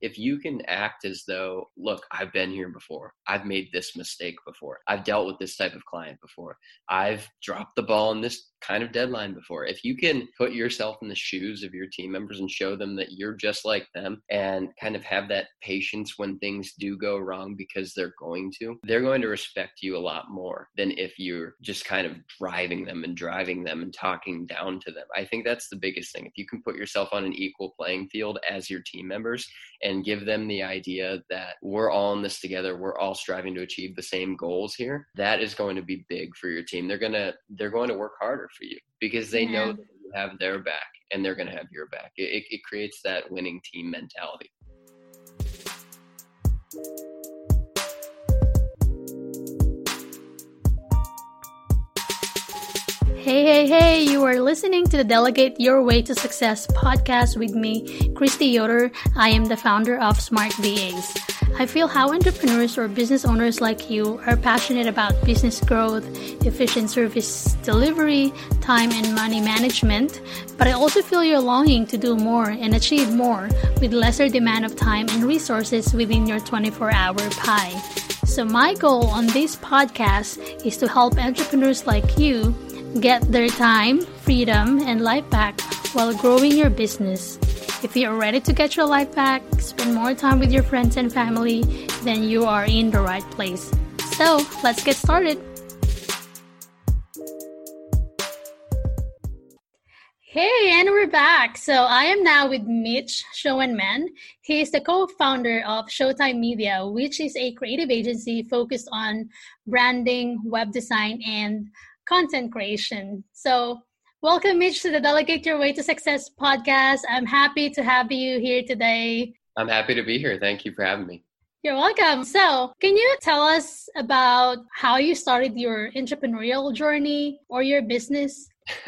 if you can act as though, look, I've been here before, I've made this mistake before, I've dealt with this type of client before, I've dropped the ball in this kind of deadline before. If you can put yourself in the shoes of your team members and show them that you're just like them and kind of have that patience when things do go wrong because they're going to, they're going to respect you a lot more than if you're just kind of driving them and driving them and talking down to them. I think that's the biggest thing. If you can put yourself on an equal playing field as your team members and give them the idea that we're all in this together, we're all striving to achieve the same goals here, that is going to be big for your team. They're going to they're going to work harder for you because they yeah. know that you have their back and they're going to have your back. It, it creates that winning team mentality. Hey, hey, hey, you are listening to the Delegate Your Way to Success podcast with me, Christy Yoder. I am the founder of Smart VAs. I feel how entrepreneurs or business owners like you are passionate about business growth, efficient service delivery, time and money management, but I also feel you're longing to do more and achieve more with lesser demand of time and resources within your 24 hour pie. So, my goal on this podcast is to help entrepreneurs like you get their time, freedom, and life back while growing your business. If you're ready to get your life back, spend more time with your friends and family, then you are in the right place. So, let's get started. Hey, and we're back. So I am now with Mitch Schoenman. He is the co-founder of Showtime Media, which is a creative agency focused on branding, web design, and content creation. So Welcome, Mitch, to the Delegate Your Way to Success podcast. I'm happy to have you here today. I'm happy to be here. Thank you for having me. You're welcome. So, can you tell us about how you started your entrepreneurial journey or your business?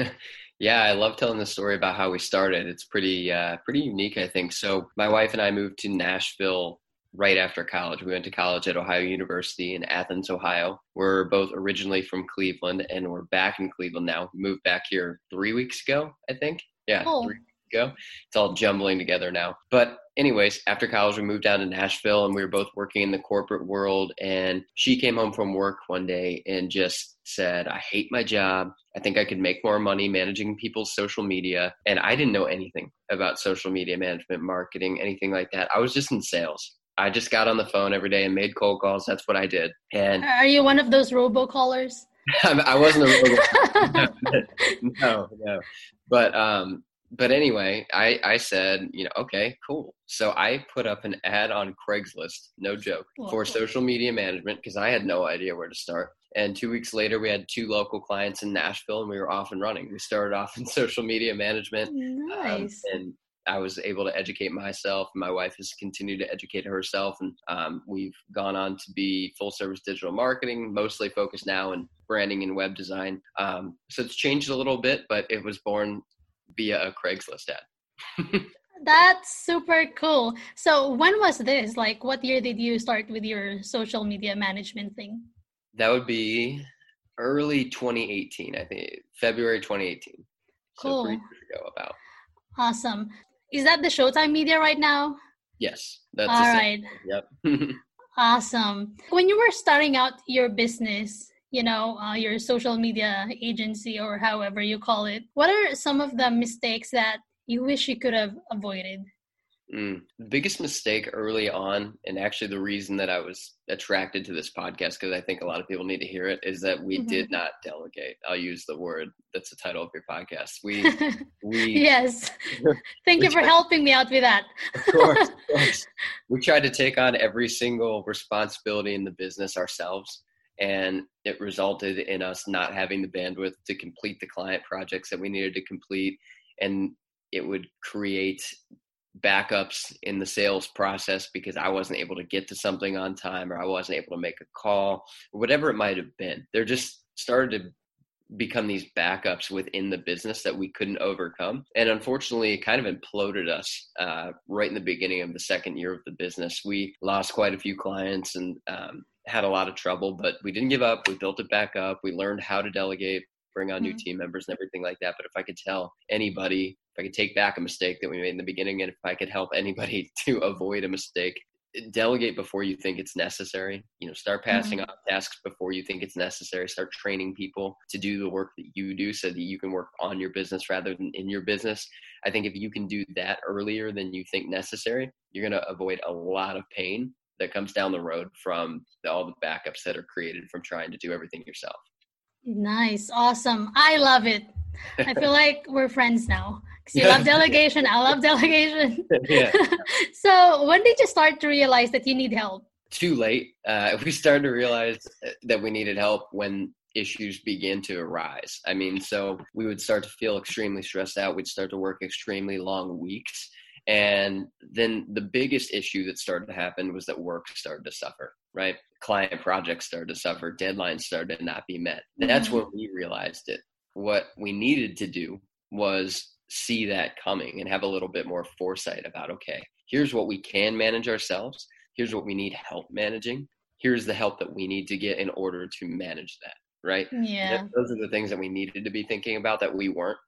yeah, I love telling the story about how we started. It's pretty uh, pretty unique, I think. So, my wife and I moved to Nashville right after college. We went to college at Ohio University in Athens, Ohio. We're both originally from Cleveland and we're back in Cleveland now. We moved back here three weeks ago, I think. Yeah, oh. three weeks ago. It's all jumbling together now. But anyways, after college, we moved down to Nashville and we were both working in the corporate world. And she came home from work one day and just said, I hate my job. I think I could make more money managing people's social media. And I didn't know anything about social media management, marketing, anything like that. I was just in sales. I just got on the phone every day and made cold calls. That's what I did. And are you one of those robocallers? I wasn't a robocaller. no, no. But um, but anyway, I I said, you know, okay, cool. So I put up an ad on Craigslist, no joke, for social media management because I had no idea where to start. And two weeks later, we had two local clients in Nashville, and we were off and running. We started off in social media management, um, nice. Um, and I was able to educate myself. My wife has continued to educate herself, and um, we've gone on to be full service digital marketing, mostly focused now in branding and web design. Um, so it's changed a little bit, but it was born via a Craigslist ad. That's super cool. So when was this? Like, what year did you start with your social media management thing? That would be early 2018, I think, February 2018. Cool. So three years ago, about. Awesome. Is that the Showtime media right now? Yes. That's all right. Yep. awesome. When you were starting out your business, you know, uh, your social media agency or however you call it, what are some of the mistakes that you wish you could have avoided? Mm. The biggest mistake early on, and actually the reason that I was attracted to this podcast, because I think a lot of people need to hear it, is that we mm-hmm. did not delegate. I'll use the word that's the title of your podcast. We, we yes. Thank you for helping me out with that. of, course, of course. We tried to take on every single responsibility in the business ourselves. And it resulted in us not having the bandwidth to complete the client projects that we needed to complete. And it would create backups in the sales process because I wasn't able to get to something on time or I wasn't able to make a call or whatever it might have been. There just started to become these backups within the business that we couldn't overcome. And unfortunately, it kind of imploded us uh, right in the beginning of the second year of the business. We lost quite a few clients and um, had a lot of trouble, but we didn't give up. We built it back up. We learned how to delegate, bring on mm-hmm. new team members and everything like that. But if I could tell anybody if I could take back a mistake that we made in the beginning, and if I could help anybody to avoid a mistake, delegate before you think it's necessary. You know, start passing mm-hmm. off tasks before you think it's necessary. Start training people to do the work that you do so that you can work on your business rather than in your business. I think if you can do that earlier than you think necessary, you're going to avoid a lot of pain that comes down the road from all the backups that are created from trying to do everything yourself. Nice. Awesome. I love it. I feel like we're friends now. Because you love delegation. I love delegation. Yeah. so when did you start to realize that you need help? Too late. Uh, we started to realize that we needed help when issues began to arise. I mean, so we would start to feel extremely stressed out. We'd start to work extremely long weeks. And then the biggest issue that started to happen was that work started to suffer, right? Client projects started to suffer, deadlines started to not be met. That's mm-hmm. when we realized it. What we needed to do was see that coming and have a little bit more foresight about okay, here's what we can manage ourselves, here's what we need help managing, here's the help that we need to get in order to manage that, right? Yeah. Those are the things that we needed to be thinking about that we weren't.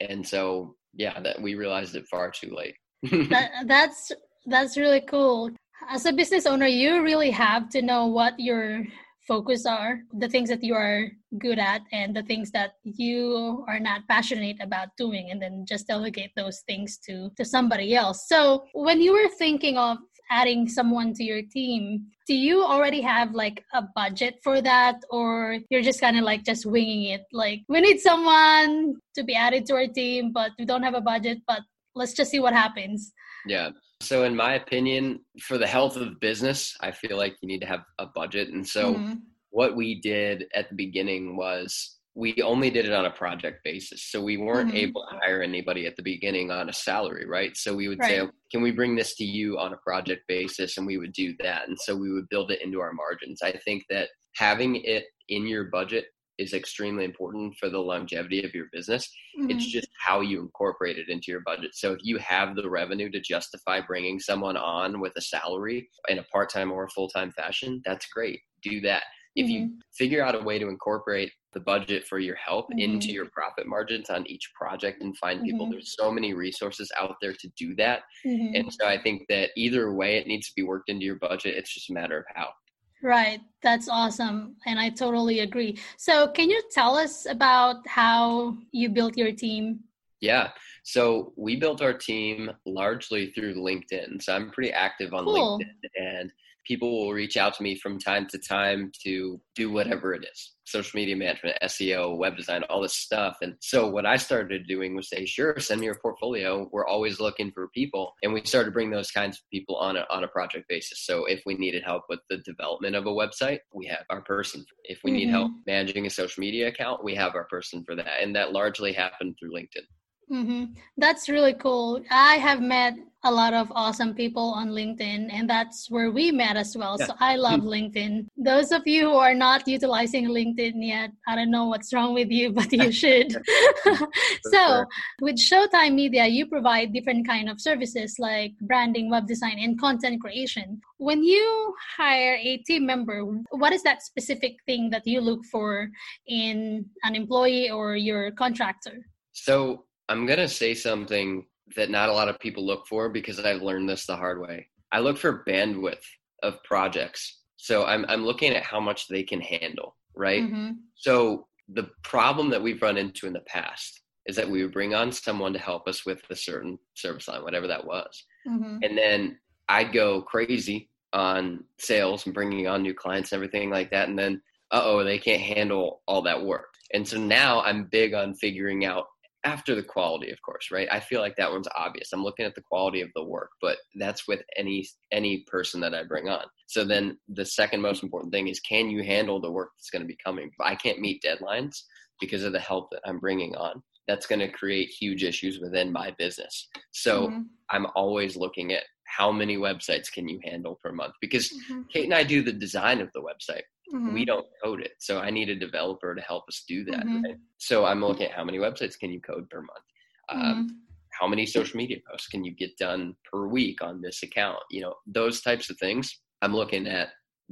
And so, yeah, that we realized it far too late. that, that's that's really cool. As a business owner, you really have to know what your focus are, the things that you are good at, and the things that you are not passionate about doing, and then just delegate those things to to somebody else. So, when you were thinking of adding someone to your team do you already have like a budget for that or you're just kind of like just winging it like we need someone to be added to our team but we don't have a budget but let's just see what happens. Yeah. So, in my opinion, for the health of business, I feel like you need to have a budget. And so, mm-hmm. what we did at the beginning was we only did it on a project basis. So, we weren't mm-hmm. able to hire anybody at the beginning on a salary, right? So, we would right. say, can we bring this to you on a project basis? And we would do that. And so, we would build it into our margins. I think that having it in your budget is extremely important for the longevity of your business. Mm-hmm. It's just how you incorporate it into your budget. So if you have the revenue to justify bringing someone on with a salary in a part-time or full-time fashion, that's great. Do that. Mm-hmm. If you mm-hmm. figure out a way to incorporate the budget for your help mm-hmm. into your profit margins on each project and find people, mm-hmm. there's so many resources out there to do that. Mm-hmm. And so I think that either way, it needs to be worked into your budget. It's just a matter of how. Right. That's awesome. And I totally agree. So, can you tell us about how you built your team? Yeah. So, we built our team largely through LinkedIn. So, I'm pretty active on cool. LinkedIn. And people will reach out to me from time to time to do whatever it is. Social media management seo web design all this stuff. And so what i started doing was say sure send me your portfolio. We're always looking for people. And we started to bring those kinds of people on a, on a project basis. So if we needed help with the development of a website we have our person. If we mm-hmm. need help managing a social media account we have our person for that. And that largely happened through linkedin Mm-hmm. That's really cool. I have met a lot of awesome people on LinkedIn, and that's where we met as well. Yeah. So I love mm-hmm. LinkedIn. Those of you who are not utilizing LinkedIn yet, I don't know what's wrong with you, but you should. so with Showtime Media, you provide different kind of services like branding, web design, and content creation. When you hire a team member, what is that specific thing that you look for in an employee or your contractor? So I'm going to say something that not a lot of people look for because I've learned this the hard way. I look for bandwidth of projects. So I'm I'm looking at how much they can handle, right? Mm-hmm. So the problem that we've run into in the past is that we would bring on someone to help us with a certain service line, whatever that was. Mm-hmm. And then I'd go crazy on sales and bringing on new clients and everything like that. And then, uh oh, they can't handle all that work. And so now I'm big on figuring out after the quality of course right? I feel like that one's obvious. I'm looking at the quality of the work but that's with any any person that i bring on. So then the second most important thing is can you handle the work that's going to be coming? If i can't meet deadlines because of the help that i'm bringing on. That's going to create huge issues within my business. So mm-hmm. i'm always looking at how many websites can you handle per month? Because mm-hmm. kate and i do the design of the website Mm-hmm. We don't code it. So I need a developer to help us do that. Mm-hmm. Right? So I'm looking at how many websites can you code per month? Um, mm-hmm. how many social media posts can you get done per week on this account? You know, those types of things. I'm looking at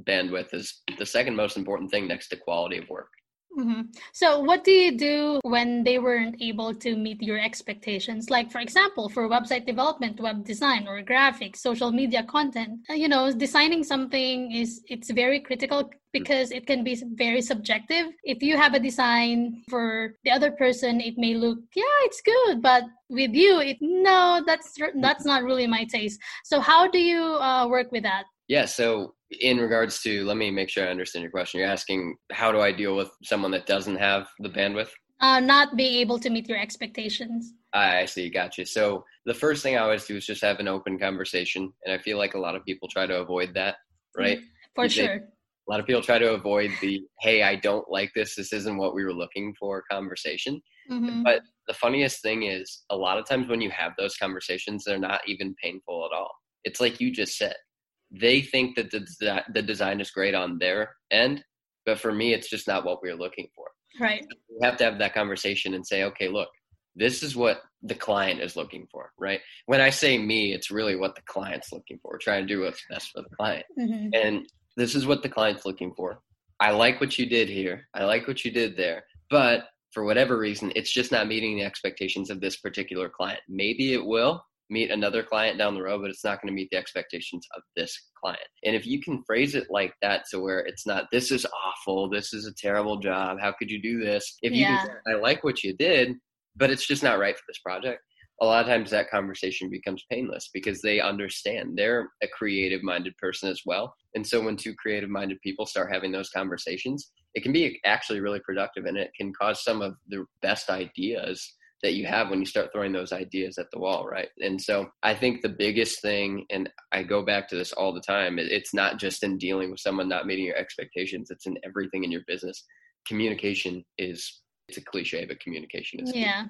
bandwidth as the second most important thing next to quality of work. Mm-hmm. So, what do you do when they weren't able to meet your expectations? Like, for example, for website development, web design, or graphics, social media content. Uh, you know, designing something is it's very critical because it can be very subjective. If you have a design for the other person, it may look, yeah, it's good, but with you, it no, that's that's not really my taste. So, how do you uh, work with that? Yeah, so in regards to let me make sure i understand your question. You're asking how do i deal with someone that doesn't have the bandwidth? Uh, not being able to meet your expectations. I see gotcha. So the first thing i always do is just have an open conversation and i feel like a lot of people try to avoid that right? For they, sure. A lot of people try to avoid the hey i don't like this. This isn't what we were looking for conversation. Mm-hmm. but the funniest thing is a lot of times when you have those conversations they're not even painful at all. It's like you just said they think that the, the design is great on their end, but for me, it's just not what we are looking for. Right. We have to have that conversation and say, okay, look, this is what the client is looking for, right? When I say me, it's really what the client's looking for. We're trying to do what's best for the client. Mm-hmm. And this is what the client's looking for. I like what you did here. I like what you did there. But for whatever reason, it's just not meeting the expectations of this particular client. Maybe it will, meet another client down the road, but it's not going to meet the expectations of this client. And if you can phrase it like that to where it's not, this is awful, this is a terrible job, how could you do this? If you yeah. can, I like what you did, but it's just not right for this project. A lot of times that conversation becomes painless because they understand they're a creative minded person as well. And so when two creative minded people start having those conversations, it can be actually really productive and it can cause some of the best ideas that you have when you start throwing those ideas at the wall, right? And so I think the biggest thing, and I go back to this all the time, it's not just in dealing with someone not meeting your expectations, it's in everything in your business. Communication is, it's a cliche, but communication is. Yeah.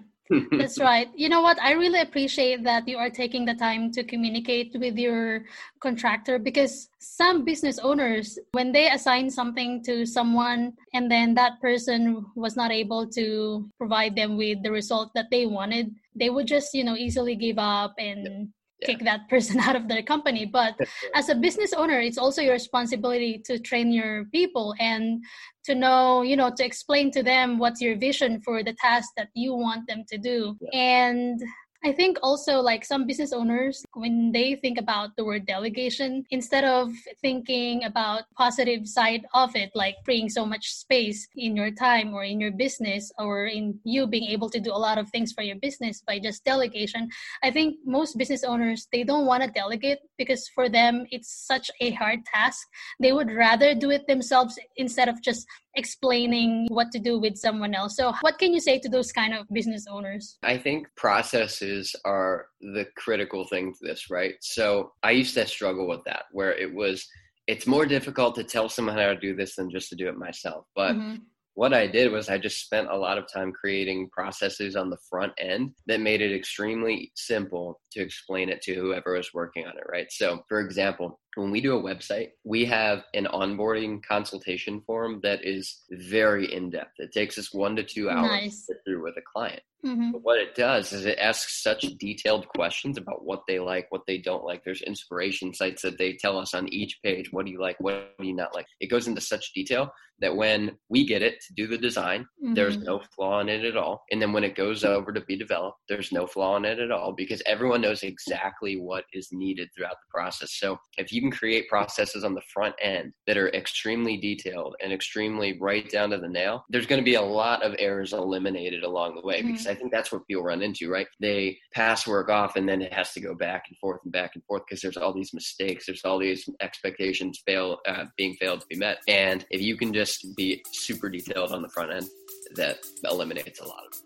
That's right. You know what? I really appreciate that you are taking the time to communicate with your contractor because some business owners, when they assign something to someone and then that person was not able to provide them with the result that they wanted, they would just, you know, easily give up and yeah. kick that person out of their company but as a business owner it's also your responsibility to train your people and to know you know to explain to them what's your vision for the task that you want them to do yeah. and I think also like some business owners, when they think about the word delegation, instead of thinking about positive side of it, like freeing so much space in your time or in your business or in you being able to do a lot of things for your business by just delegation, I think most business owners, they don't want to delegate because for them, it's such a hard task. They would rather do it themselves instead of just explaining what to do with someone else. So, what can you say to those kind of business owners? I think processes are the critical thing to this, right? So, I used to struggle with that where it was it's more difficult to tell someone how to do this than just to do it myself. But mm-hmm what I did was I just spent a lot of time creating processes on the front end that made it extremely simple to explain it to whoever was working on it, right? So, for example, when we do a website, we have an onboarding consultation form that is very in depth. It takes us one to two hours nice. to get through with a client. Mm-hmm. But what it does is it asks such detailed questions about what they like, what they don't like. There's inspiration sites that they tell us on each page what do you like, what do you not like. It goes into such detail that when we get it to do the design, mm-hmm. there's no flaw in it at all. And then when it goes over to be developed, there's no flaw in it at all because everyone knows exactly what is needed throughout the process. So if you can create processes on the front end that are extremely detailed and extremely right down to the nail, there's going to be a lot of errors eliminated along the way mm-hmm. because I think that's what people run into, right? They pass work off and then it has to go back and forth and back and forth because there's all these mistakes, there's all these expectations fail uh, being failed to be met. And if you can just be super detailed on the front end, that eliminates a lot of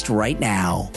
right now.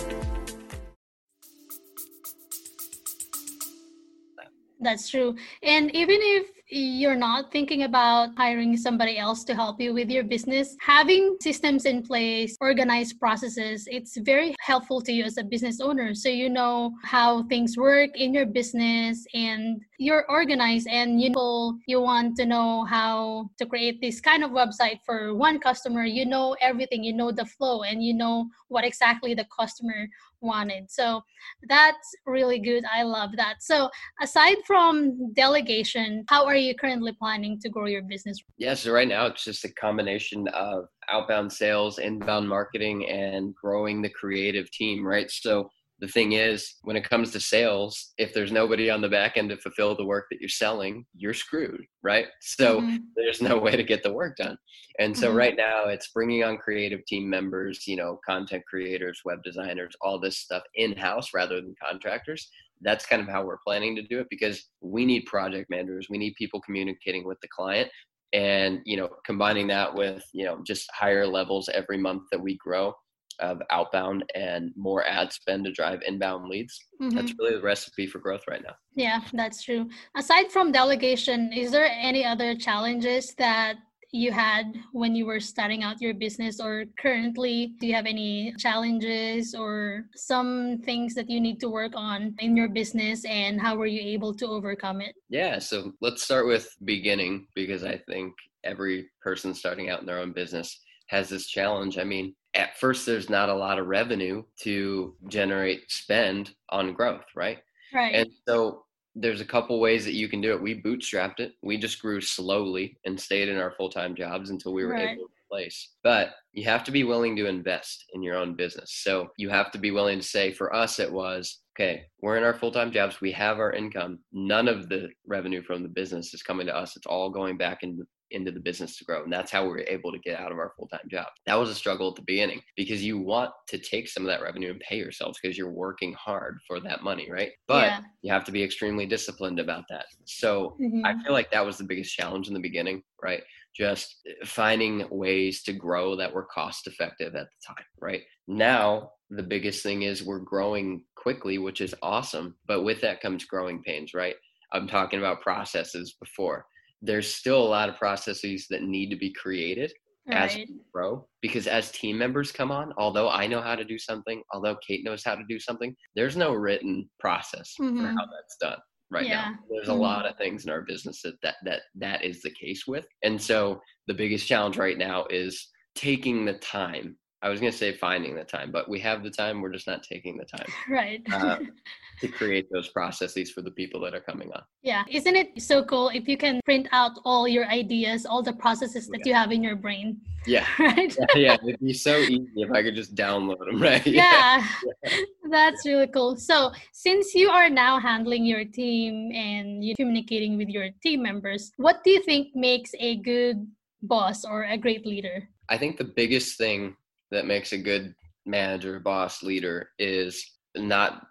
That's true. And even if you're not thinking about hiring somebody else to help you with your business, having systems in place, organized processes, it's very helpful to you as a business owner. So you know how things work in your business and you're organized and you know you want to know how to create this kind of website for one customer. You know everything, you know the flow and you know what exactly the customer wanted. So that's really good. I love that. So aside from delegation, how are you currently planning to grow your business? Yeah, so right now it's just a combination of outbound sales, inbound marketing, and growing the creative team, right? So the thing is when it comes to sales if there's nobody on the back end to fulfill the work that you're selling you're screwed right? So mm-hmm. there's no way to get the work done. And so mm-hmm. right now it's bringing on creative team members you know content creators web designers all this stuff in house rather than contractors. That's kind of how we're planning to do it because we need project managers. We need people communicating with the client and you know combining that with you know just higher levels every month that we grow of outbound and more ad spend to drive inbound leads. Mm-hmm. That's really the recipe for growth right now. Yeah, that's true. Aside from delegation, is there any other challenges that you had when you were starting out your business or currently do you have any challenges or some things that you need to work on in your business and how were you able to overcome it yeah so let's start with beginning because i think every person starting out in their own business has this challenge i mean at first there's not a lot of revenue to generate spend on growth, right? Right. And so there's a couple ways that you can do it. We bootstrapped it. We just grew slowly and stayed in our full-time jobs until we were right. able to place. But you have to be willing to invest in your own business. So you have to be willing to say for us it was okay, we're in our full-time jobs, we have our income. None of the revenue from the business is coming to us. It's all going back into into the business to grow. And that's how we were able to get out of our full time job. That was a struggle at the beginning because you want to take some of that revenue and pay yourselves because you're working hard for that money, right? But yeah. you have to be extremely disciplined about that. So mm-hmm. I feel like that was the biggest challenge in the beginning, right? Just finding ways to grow that were cost effective at the time, right? Now, the biggest thing is we're growing quickly, which is awesome. But with that comes growing pains, right? I'm talking about processes before there's still a lot of processes that need to be created right. as we grow because as team members come on although i know how to do something although kate knows how to do something there's no written process mm-hmm. for how that's done right yeah. now there's mm-hmm. a lot of things in our business that, that that that is the case with and so the biggest challenge right now is taking the time I was going to say finding the time, but we have the time. We're just not taking the time. Right. uh, to create those processes for the people that are coming on. Yeah. Isn't it so cool if you can print out all your ideas, all the processes that yeah. you have in your brain? Yeah. Right. Yeah, yeah, It'd be so easy if I could just download them, right? Yeah. yeah. That's really cool. So, since you are now handling your team and you're communicating with your team members, what do you think makes a good boss or a great leader? I think the biggest thing that makes a good manager, boss, leader is not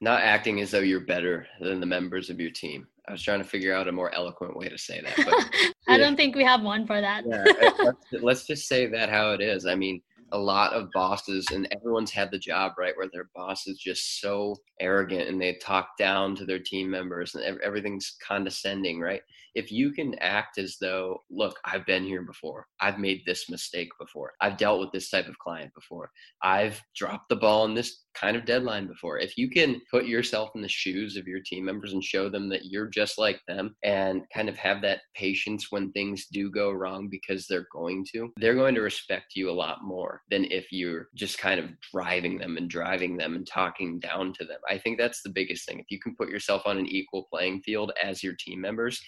not acting as though you're better than the members of your team. I was trying to figure out a more eloquent way to say that. But, I don't think we have one for that. yeah, let's, let's just say that how it is. I mean, a lot of bosses, and everyone's had the job right where their boss is just so arrogant and they talk down to their team members and everything's condescending, right? If you can act as though, look, I've been here before, I've made this mistake before, I've dealt with this type of client before, I've dropped the ball on this kind of deadline before. If you can put yourself in the shoes of your team members and show them that you're just like them and kind of have that patience when things do go wrong because they're going to, they're going to respect you a lot more than if you're just kind of driving them and driving them and talking down to them. I think that's the biggest thing. If you can put yourself on an equal playing field as your team members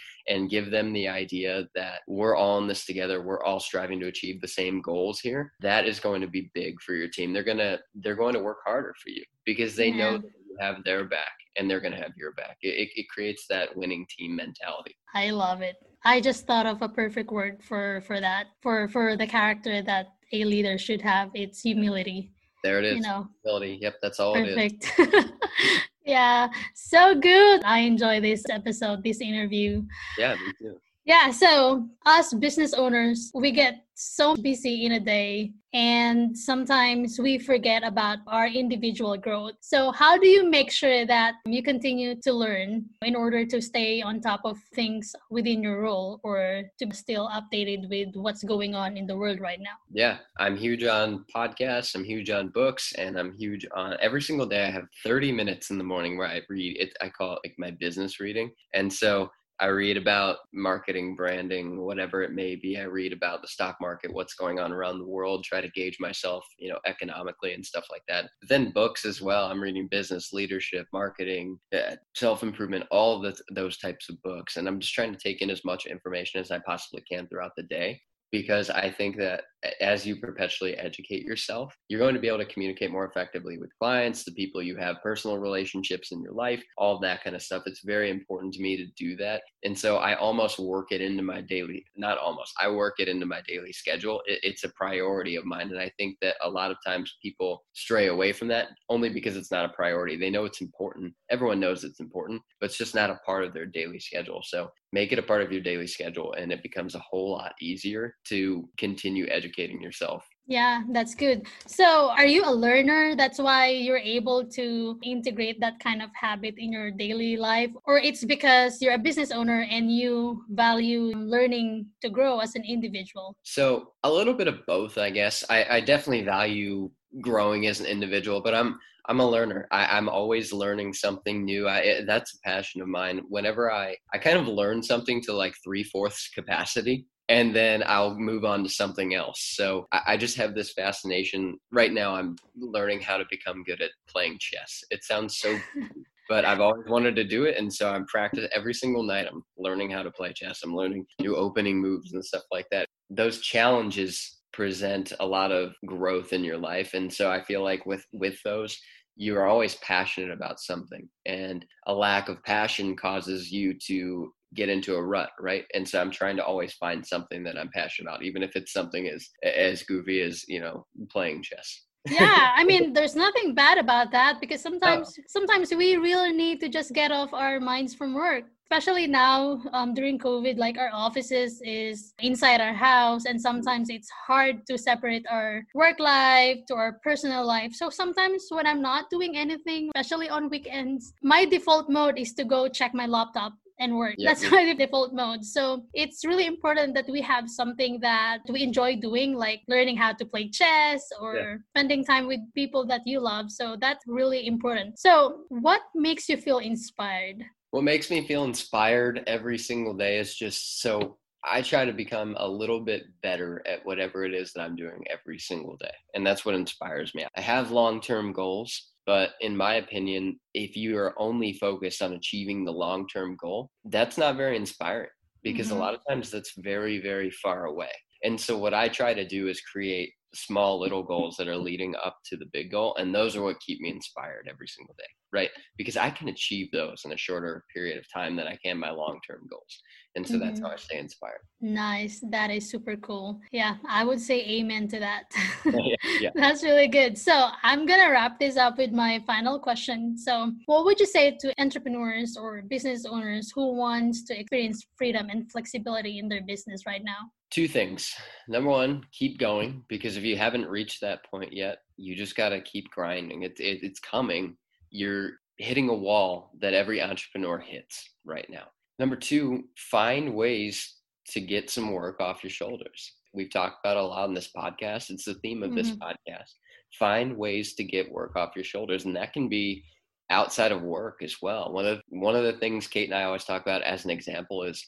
give them the idea that we're all in this together, we're all striving to achieve the same goals here, that is going to be big for your team. They're going to they're going to work harder for you because they yeah. know that you have their back and they're going to have your back. It, it creates that winning team mentality. I love it. I just thought of a perfect word for for that for for the character that a leader should have. It's humility. There it is. You know, humility. Yep, that's all perfect. it is. yeah, so good. I enjoy this episode, this interview. Yeah, me too. Yeah, so us business owners, we get so busy in a day and sometimes we forget about our individual growth. So, how do you make sure that you continue to learn in order to stay on top of things within your role or to be still updated with what's going on in the world right now? Yeah, I'm huge on podcasts, I'm huge on books, and I'm huge on every single day. I have 30 minutes in the morning where I read it, I call it like my business reading. And so, I read about marketing, branding, whatever it may be. I read about the stock market, what's going on around the world, try to gauge myself, you know, economically and stuff like that. But then books as well. I'm reading business, leadership, marketing, uh, self improvement, all the, those types of books. And I'm just trying to take in as much information as I possibly can throughout the day because I think that as you perpetually educate yourself, you're going to be able to communicate more effectively with clients, the people you have personal relationships in your life, all that kind of stuff. It's very important to me to do that. And so I almost work it into my daily, not almost, I work it into my daily schedule. It, it's a priority of mine. And I think that a lot of times people stray away from that only because it's not a priority. They know it's important. Everyone knows it's important, but it's just not a part of their daily schedule. So make it a part of your daily schedule and it becomes a whole lot easier to continue educating yourself yeah, that's good. So, are you a learner? That's why you're able to integrate that kind of habit in your daily life? Or it's because you're a business owner and you value learning to grow as an individual? So, a little bit of both, I guess. I, I definitely value growing as an individual, but I'm I'm a learner. I, am always learning something new. I, that's a passion of mine. Whenever I, I kind of learn something to like three fourths capacity, and then I'll move on to something else. So I, I, just have this fascination. Right now, I'm learning how to become good at playing chess. It sounds so, but I've always wanted to do it, and so I'm practicing every single night. I'm learning how to play chess. I'm learning new opening moves and stuff like that. Those challenges present a lot of growth in your life, and so I feel like with with those. You are always passionate about something, and a lack of passion causes you to get into a rut, right? And so I'm trying to always find something that I'm passionate about, even if it's something as as goofy as you know playing chess. yeah, I mean, there's nothing bad about that because sometimes oh. sometimes we really need to just get off our minds from work. Especially now um, during COVID, like our offices is inside our house, and sometimes it's hard to separate our work life to our personal life. So sometimes when I'm not doing anything, especially on weekends, my default mode is to go check my laptop and work. Yep. That's my default mode. So it's really important that we have something that we enjoy doing, like learning how to play chess or yeah. spending time with people that you love. So that's really important. So, what makes you feel inspired? What makes me feel inspired every single day is just so I try to become a little bit better at whatever it is that I'm doing every single day. And that's what inspires me. I have long term goals but in my opinion, if you are only focused on achieving the long term goal, that's not very inspiring because mm-hmm. a lot of times that's very, very far away. And so, what I try to do is create small little goals that are leading up to the big goal. And those are what keep me inspired every single day, right? Because I can achieve those in a shorter period of time than I can my long term goals and so mm-hmm. that's how i stay inspired nice that is super cool yeah i would say amen to that yeah, yeah. that's really good so i'm gonna wrap this up with my final question so what would you say to entrepreneurs or business owners who wants to experience freedom and flexibility in their business right now two things number one keep going because if you haven't reached that point yet you just got to keep grinding it, it, it's coming you're hitting a wall that every entrepreneur hits right now Number two, find ways to get some work off your shoulders. We've talked about a lot in this podcast. It's the theme of mm-hmm. this podcast. Find ways to get work off your shoulders, and that can be outside of work as well. One of one of the things Kate and I always talk about as an example is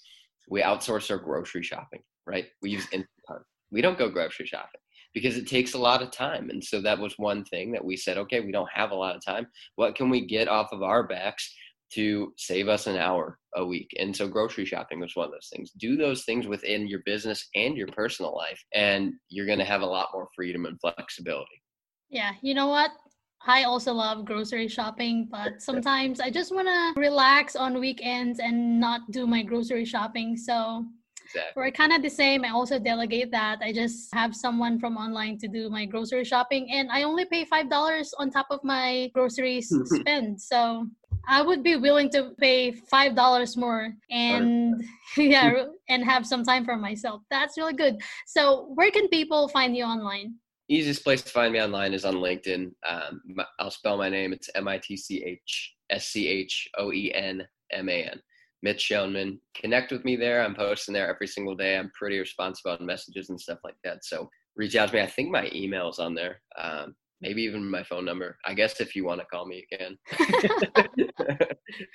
we outsource our grocery shopping. Right? We use Instacart. We don't go grocery shopping because it takes a lot of time. And so that was one thing that we said, okay, we don't have a lot of time. What can we get off of our backs to save us an hour a week. And so grocery shopping was one of those things. Do those things within your business and your personal life, and you're going to have a lot more freedom and flexibility. Yeah. You know what? I also love grocery shopping, but sometimes I just want to relax on weekends and not do my grocery shopping. So Exactly. We're kind of the same. I also delegate that. I just have someone from online to do my grocery shopping, and I only pay five dollars on top of my groceries spend. So I would be willing to pay five dollars more and yeah, and have some time for myself. That's really good. So, where can people find you online? Easiest place to find me online is on LinkedIn. Um, I'll spell my name. It's M I T C H S C H O E N M A N. Mitch Schoenman. Connect with me there. I'm posting there every single day. I'm pretty responsive on messages and stuff like that. So reach out to me. I think my email is on there. Um, maybe even my phone number. I guess if you want to call me again.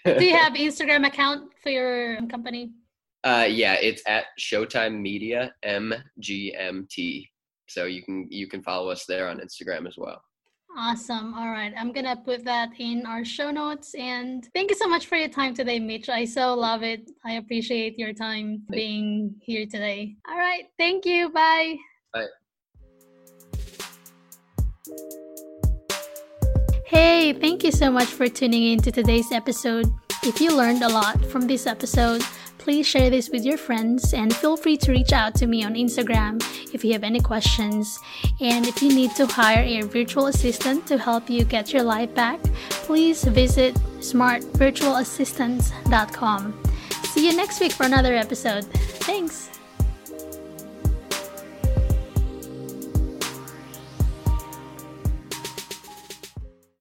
Do you have Instagram account for your company? Uh, yeah, it's at Showtime Media MGMT. So you can you can follow us there on Instagram as well. Awesome. All right. I'm going to put that in our show notes. And thank you so much for your time today, Mitch. I so love it. I appreciate your time being here today. All right. Thank you. Bye. Bye. Hey, thank you so much for tuning in to today's episode. If you learned a lot from this episode, please share this with your friends and feel free to reach out to me on Instagram if you have any questions. And if you need to hire a virtual assistant to help you get your life back, please visit smartvirtualassistants.com. See you next week for another episode. Thanks.